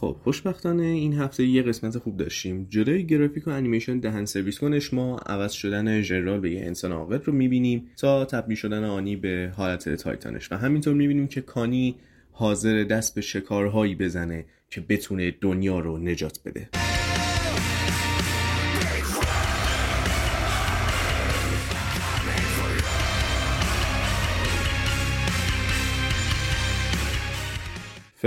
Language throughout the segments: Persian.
خب خوشبختانه این هفته یه قسمت خوب داشتیم. جلوی گرافیک و انیمیشن دهن سرویس کنش ما عوض شدن ژنرال به یه انسان عاقل رو می‌بینیم تا تبدیل شدن آنی به حالت تایتانش. و همینطور می‌بینیم که کانی حاضر دست به شکارهایی بزنه که بتونه دنیا رو نجات بده.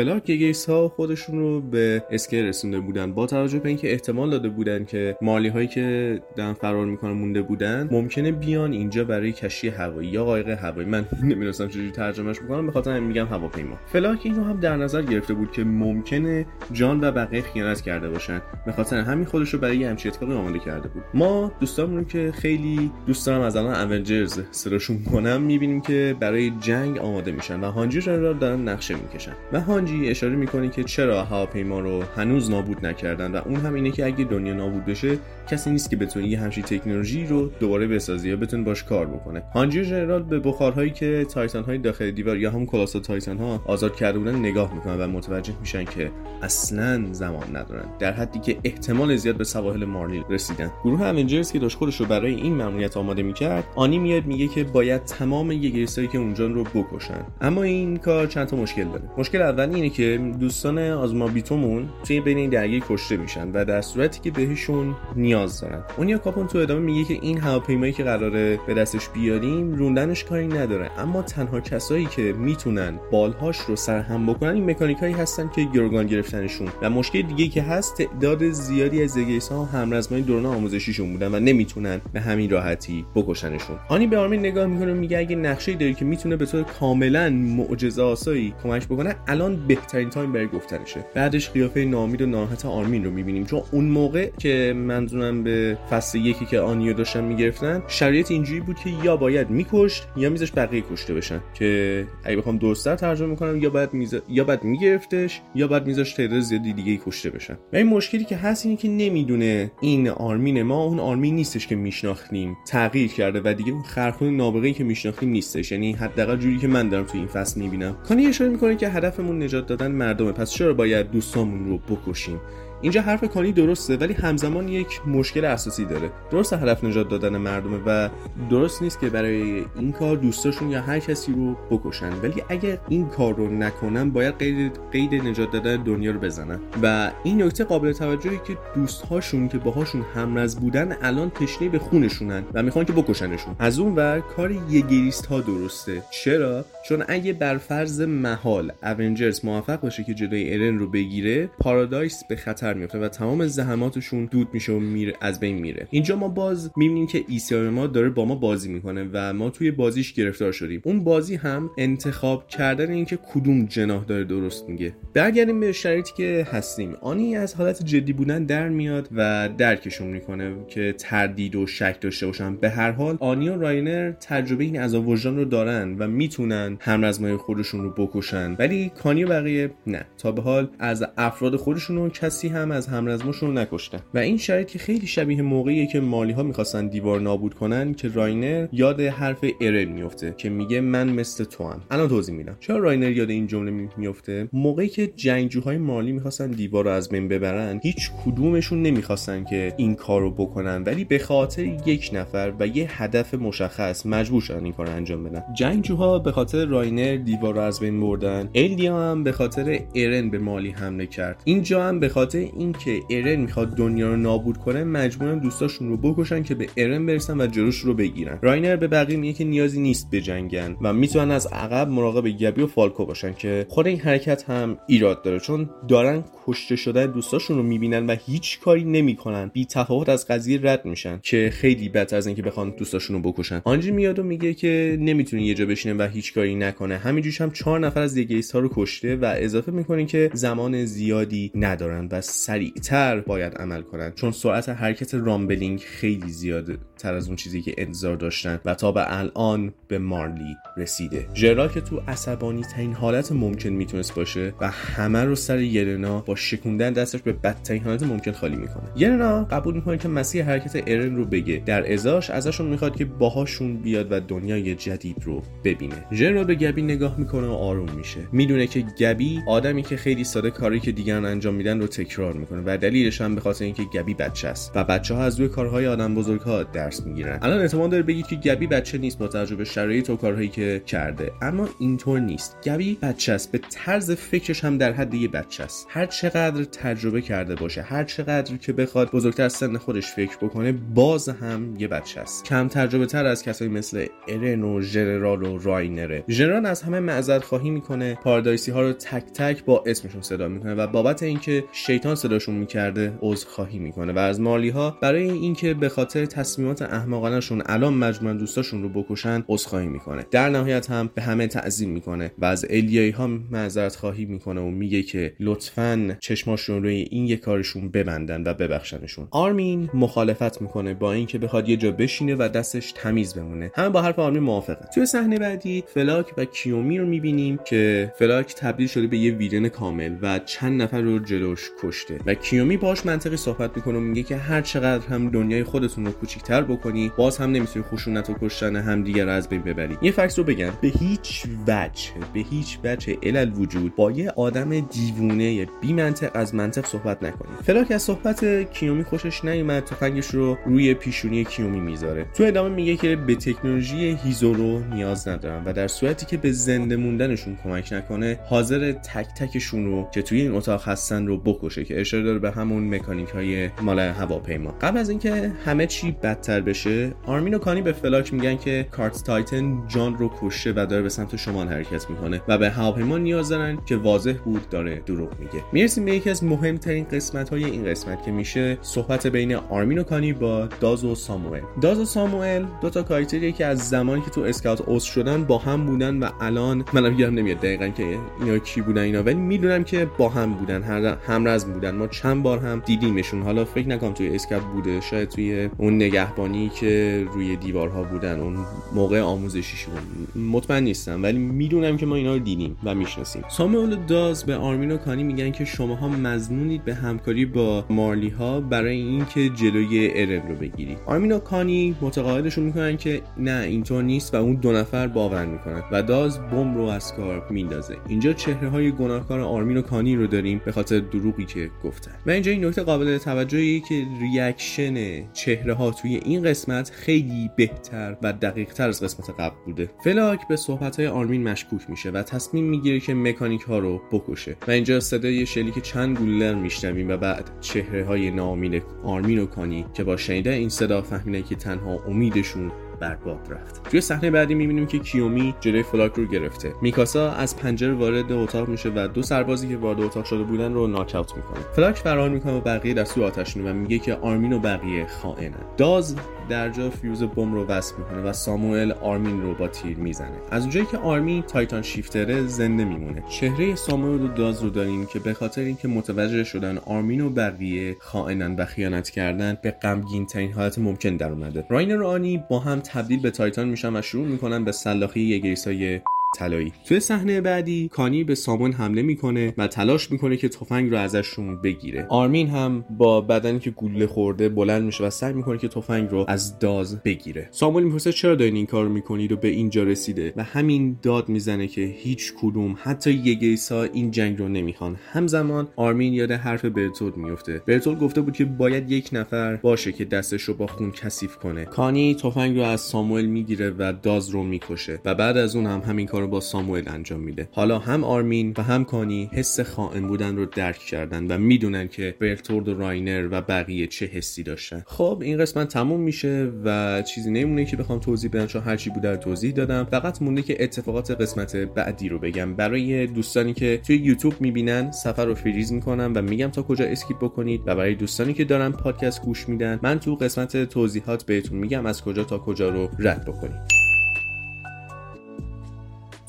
فلاک گیس ها خودشون رو به اسکله رسونده بودن. با توجه به اینکه احتمال داده بودن که مارلی هایی که دارن فرار می‌کنن زنده موندن ممکنه بیان اینجا برای کشتی هوایی. یا قایق هوایی. من نمی‌دونستم چجوری ترجمهش می‌کنم. به خاطر میگم هواپیما. فلاک اینو هم در نظر گرفته بود که ممکنه جان و بقیه خیانت کرده باشن. به خاطر همین خودش رو برای همچین اتفاقی آماده کرده بود. ما دوستامون که خیلی دوست دارم از الان Avengers صداشون کنم می‌بینیم که برای جنگ آماده میشن و هانجی general دارن نقشه می‌کشن. و هانجی اشاره می‌کنه که چرا هواپیما رو هنوز نابود نکردن و اون هم اینه که اگه دنیا نابود بشه کسی نیست که بتونه یه همچین تکنولوژی رو دوباره بسازه یا بتونه باش کار بکنه. هانجی جنرال به بخارهایی که تایتان های داخل دیوار یا هم کلاسا تایتان ها آزاد کرده بودن نگاه می‌کنن و متوجه میشن که اصلا زمان ندارن. در حدی که احتمال زیاد به سواحل مارلی رسیدن. گروه اونجرز که داشت خودش رو برای این ماموریت آماده می‌کرد آنی میاد میگه که باید تمام یگریسایی که اونجا رو بکشن. اما این کار چند تا مشکل داره. مشکل اول اینه که دوستان آزما بیتومون توی بین این درگیر کشته میشن و در صورتی که بهشون نیاز دارن. اونیا کاپون تو ادامه میگه که این هواپیمایی که قراره به دستش بیاریم روندنش کاری نداره. اما تنها کسایی که می‌تونن بالهاش رو سرهم بکنن این مکانیکایی هستن که گرگان گرفتنشون. و مشکل دیگه که هست تعداد زیادی از یگریست ها همرزمای دوران آموزشیشون بودن و نمی‌تونن به همین راحتی بکشنشون. آنی به آرمین نگاه می‌کنه میگه اگه نقشه داری که می‌تونه به طور کاملا معجزه آسایی کمک بکنه الان بهترین time برای گفتنشه. بعدش قیافه ناامید و ناراحت آرمین رو می‌بینیم. چون اون موقع که منظورم به فصل یکی که آنیو داشتن می‌گرفتن شرایط اینجوری بود که یا باید میکشت یا میذاشت بقیه کشته بشن. که اگه بخوام درستتر ترجمه کنم یا باید میذاشت یا باید میگرفتش یا باید میذاشت تعداد زیادی دیگه کشته بشن. و این مشکلی که هست اینه که نمی‌دونه این آرمین ما اون آرمین نیستش که میشناختیم تغییر کرده و دیگه اون خرخون نابغه‌ای که میشناختیم نیستش. یعنی حداقل جوری که من دارم تو این فصل می‌بینم. کانی اشاره می‌کنه که هدفمون نجات دادن مردمه. پس چرا باید دوستامون رو بکشیم؟ اینجا حرف کانی درسته ولی همزمان یک مشکل اساسی داره. درست هدف نجات دادن مردمه و درست نیست که برای این کار دوستاشون یا هر کسی رو بکشن. ولی اگر این کار رو نکنن باید قید قید نجات دادن دنیا رو بزنن. و این نکته قابل توجهی که دوستهاشون که باهاشون همرز بودن الان تشنه به خونشونن و می‌خوان که بکشنشون. از اون ور کار یگریست ها درسته. چرا؟ چون اگه بر فرض محال اونجرز موفق باشه که جلوی ارن رو بگیره پارادایس به خطر میفته و تمام زحماتشون دود میشه و میره از بین میره. اینجا ما باز می‌بینیم که ایسایاما ما داره با ما بازی می‌کنه و ما توی بازیش گرفتار شدیم. اون بازی هم انتخاب کردن اینکه کدوم جناح داره درست میگه. برگردیم به شرایطی که هستیم. آنی از حالت جدی بودن در میاد و درکشون می‌کنه که تردید و شک داشته باشن. به هر حال آنی و راینر تجربه این عذاب وجدان رو دارن و می‌تونن همرزمای خودشون رو بکشن. ولی کانی و بقیه نه. تا به حال از افراد خودشون کسی هم از همرزماشون رو نکشتن. و این شرایط که خیلی شبیه موقعیه که مارلی ها می‌خواستن دیوار نابود کنن که راینر یاد حرف ارن میفته که میگه من مثل تو هم الان توضیح میدم. چرا راینر یاد این جمله میفته موقعی که جنگجوهای مارلی می‌خواستن دیوار رو از بین ببرن هیچ کدومشون نمی‌خواستن که این کار رو بکنن. ولی به خاطر یک نفر و یه هدف مشخص مجبور شدن این کار رو انجام بدن. جنگجوها به خاطر راینر دیوار رو از بین بردن. الدیا هم به خاطر ارن به مارلی حمله کرد. اینجا هم به خاطر اینکه ارن می‌خواد دنیا رو نابود کنه مجبورن دوستاشون رو بکشن که به ارن برسن و جلوش رو بگیرن. راینر به بقیه میگه که نیازی نیست بجنگن و می‌تونن از عقب مراقب گبی و فالکو باشن که خود این حرکت هم ایراد داره. چون دارن کشته شدن دوستاشون رو می‌بینن و هیچ کاری نمی‌کنن. بی تفاوت از قضیه رد میشن که خیلی بهتر از اینکه بخوان دوستاشون رو بکشن. هانجی میاد و میگه که نمی‌تونه یه جا بشینه و هیچ کاری نکنه. همینجوش هم چهار نفر از دیگه ها رو کشته و اضافه می‌کنه که زمان زیادی ندارن و سریعتر باید عمل کنند چون سرعت حرکت رامبلینگ خیلی زیاده تر از اون چیزی که انتظار داشتن و تا به الان به مارلی رسیده. ژرا که تو عصبانی ترین حالت ممکن می‌تونست باشه و همه رو سر یلنا با شکوندن دستش به بدترین حالت ممکن خالی می‌کنه. یلنا قبول می‌کنه که مسیر حرکت ارن رو بگه. در ازاش ازشون می‌خواد که باهاشون بیاد و دنیای جدید رو ببینه. ژرا به گبی نگاه می‌کنه و آروم میشه. می‌دونه که گبی آدمی که خیلی ساده کاری که دیگران انجام میدن رو تکرار می‌کنه و دلیلش هم به خاطر اینکه گبی بچه است و بچه ها از روی کارهای آدم بزرگ ها درس می‌گیرن. الان احتمال داره بگید که گبی بچه نیست با توجه به شرایط و کارهایی که کرده. اما اینطور نیست. گبی بچه است. به طرز فکرش هم در حد یه بچه است. هر چقدر تجربه کرده باشه هر چقدر که بخواد بزرگتر از سن خودش فکر بکنه باز هم یه بچه است. کم تجربه تر از کسایی مثل ارن و ژنرال و راینره. ژنرال از همه معذرت خواهی می‌کنه پاردایسی ها رو تک تک با اسمشون صدا می‌کنه و بابت اینکه شیطان صداشون می‌کرده خواهی می‌کنه و از مارلی ها برای اینکه به خاطر تصمیمات احمقانهشون الان مجموعا دوستاشون رو بکشن عذرخواهی می‌کنه. در نهایت هم به همه تعظیم می‌کنه و از الدیایی ها معذرت خواهی می‌کنه و میگه که لطفا چشماشون روی این یه کارشون ببندن و ببخشنشون. آرمین مخالفت می‌کنه با اینکه بخواد یه جا بشینه و دستش تمیز بمونه. همه با حرف آرمین موافقه. توی صحنه بعدی فلاک و کیومی رو می‌بینیم که فلاک تبدیل شده به یه villain کامل و چند نفر رو جلوش کشته. و کیومی باش منطقی صحبت می‌کنه میگه که هر چقدر هم دنیای خودتون رو کوچیکتر بکنی باز هم نمی‌تونی خشونت و کشتن همدیگه رو از بین ببری. یه fact رو بگم. به هیچ وجه به هیچ وجه علل وجود با یه آدم دیوونه بی منطق از منطق صحبت نکنید فلاک از صحبت کیومی خوشش نیومد تفنگش رو روی پیشونی کیومی می‌ذاره. تو ادامه میگه که به تکنولوژی هیزورو نیاز ندارم و در صورتی که به زنده موندنشون کمک نکنه حاضر تک تکشون رو که توی این اتاق هستن رو بکشه که اشاره داره به همون مکانیک های مال هواپیما. قبل از اینکه همه چی بدتر بشه آرمین و کانی به فلاک میگن که cart titan ژان رو کشته و داره به سمت شمال حرکت می‌کنه و به هواپیما نیاز دارن که واضح بود داره دروغ میگه. می‌رسیم به یکی از مهمترین قسمت های این قسمت که میشه صحبت بین آرمین و کانی با داز و ساموئل. داز و ساموئل دو تا کاراکتری که از زمانی که تو اسکاوت اوس شدن با هم بودن و الان منم یادم نمیاد دقیقا که اینا کی بودن اینا ولی می‌دونم که با هم بودن هر همرز بودن. ما چند بار هم دیدیمشون. حالا فکر نکنم توی اسکاوت بوده شاید توی اون نگهبانی که روی دیوارها بودن اون موقع آموزشیش بود. مطمئن نیستم ولی می‌دونم که ما اینا رو دیدیم و می‌شناسیم. ساموئل داز به آرمین و کانی میگن که شماها مزنونید به همکاری با مارلی ها برای اینکه جلوی ارن رو بگیرید. آرمین کانی متقاعدشون می‌کنن که نه اینطور نیست و اون دو نفر باور می‌کنن و داز بم رو از کار میندازه. اینجا چهره های گناهکار آرمین و کانی رو داریم به خاطر دروغی که گفتن. و اینجا این نکته قابل توجهی که reaction چهره ها توی این قسمت خیلی بهتر و دقیق تر از قسمت قبل بوده. فلاک به صحبت های آرمین مشکوک میشه و تصمیم می‌گیره که مکانیک ها رو بکشه. و اینجا صدای شلیک چند گلوله میشنویم و بعد چهره های ناامید آرمین و کانی که با شنیدن این صدا فهمیدن که تنها امیدشون برباد رفت. توی صحنه بعدی می‌بینیم که کیومی جلوی فلاک رو گرفته. میکاسا از پنجره وارد اتاق میشه و دو سربازی که وارد اتاق شده بودن رو ناک اوت می‌کنه. فلاک فرار می‌کنه و بقیه دستور آتش و میگه که آرمین و بقیه خائنن. داز در جا فیوز بم رو وصل می‌کنه و ساموئل آرمین رو با تیر می‌زنه. از اونجایی که آرمین titan shifter ه زنده میمونه. چهره ساموئل و داز رو داریم که به خاطر اینکه متوجه شدن آرمین و بقیه خائنن و خیانت کردن به غمگین ترین حالت ممکن در اومده. راینر و آنی با هم تبدیل به titan میشن و شروع می‌کنن به سلاخی یگریستای طلایی. توی صحنه بعدی کانی به ساموئل حمله می‌کنه و تلاش می‌کنه که تفنگ رو ازشون بگیره. آرمین هم با بدنی که گلوله خورده بلند میشه و سعی می‌کنه که تفنگ رو از داز بگیره. ساموئل می‌پرسه چرا دارین این کار می‌کنید و به اینجا رسیده و آرمین داد می‌زنه که هیچ کدوم حتی یگریستا این جنگ رو نمی‌خوان. همزمان آرمین یاد حرف برتول میفته برتول گفته بود که باید یک نفر باشه که دستش رو با خون کثیف کنه. کانی تفنگ رو از ساموئل می‌گیره و داز رو می‌کشه و بعد از اون هم همین رو با ساموئل انجام میده. حالا هم آرمین و هم کانی حس خائن بودن رو درک کردن و می‌دونن که برتورد و راینر و بقیه چه حسی داشتن. خب این قسمت تموم میشه و چیزی نمونه که بخوام توضیح بدم چون هرچی بوده رو توضیح دادم. فقط مونده که اتفاقات قسمت بعدی رو بگم. برای دوستانی که توی یوتیوب می‌بینن صفحه رو فریز می‌کنم و میگم تا کجا skip بکنید. و برای دوستانی که دارن پادکست گوش میدن من تو قسمت توضیحات بهتون میگم از کجا تا کجا رو رد بکنید.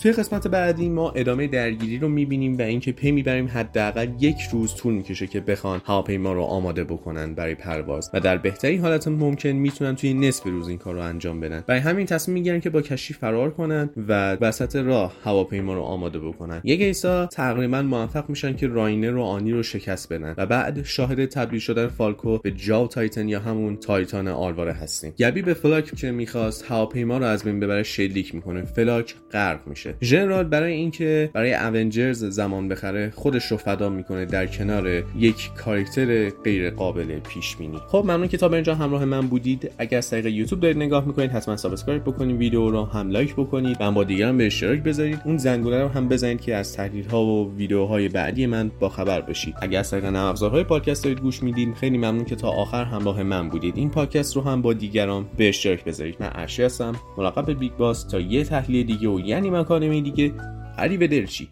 توی قسمت بعدی ما ادامه درگیری رو می‌بینیم و اینکه پی می‌بریم حداقل یک روز طول می‌کشه که بخوان هواپیما رو آماده بکنن برای پرواز. و در بهترین حالت ممکن می‌تونن توی نصف روز این کار رو انجام بدن. برای همین تصمیم می‌گیرن که با کشتی فرار کنن و وسط راه هواپیما رو آماده بکنن. یگریستا تقریبا موفق میشن که راینر و آنی رو شکست بدن و بعد شاهد تبدیل شدن فالکو به jaw titan یا همون titan آرواره هستیم. گبی به فلاک که می‌خواست هواپیما رو از بین ببره شلیک می‌کنه. فلاک غرق میشه. ژنرال برای اینکه برای Avengers زمان بخره خودش رو فدا می‌کنه در کنار یک کاراکتر غیر قابل پیش بینی خب ممنون که تا به اینجا همراه من بودید. اگر از طریق یوتیوب دارید نگاه می‌کنید حتما subscribe بکنید ویدیو رو هم لایک بکنید و با دیگران به اشتراک بذارید. اون زنگوله رو هم بزنید که از تحلیل ها و ویدیوهای بعدی من با خبر بشید. اگر از طریق نرم افزارهای پادکست دارید گوش می‌دید خیلی ممنون که تا آخر همراه من بودید. این پادکست رو هم با دیگران به اشتراک بذارید. من ارشی هستم مراقب بیگ باس تا یه تحلیل دیگه و یعنی مکالمه دیگه. به درچی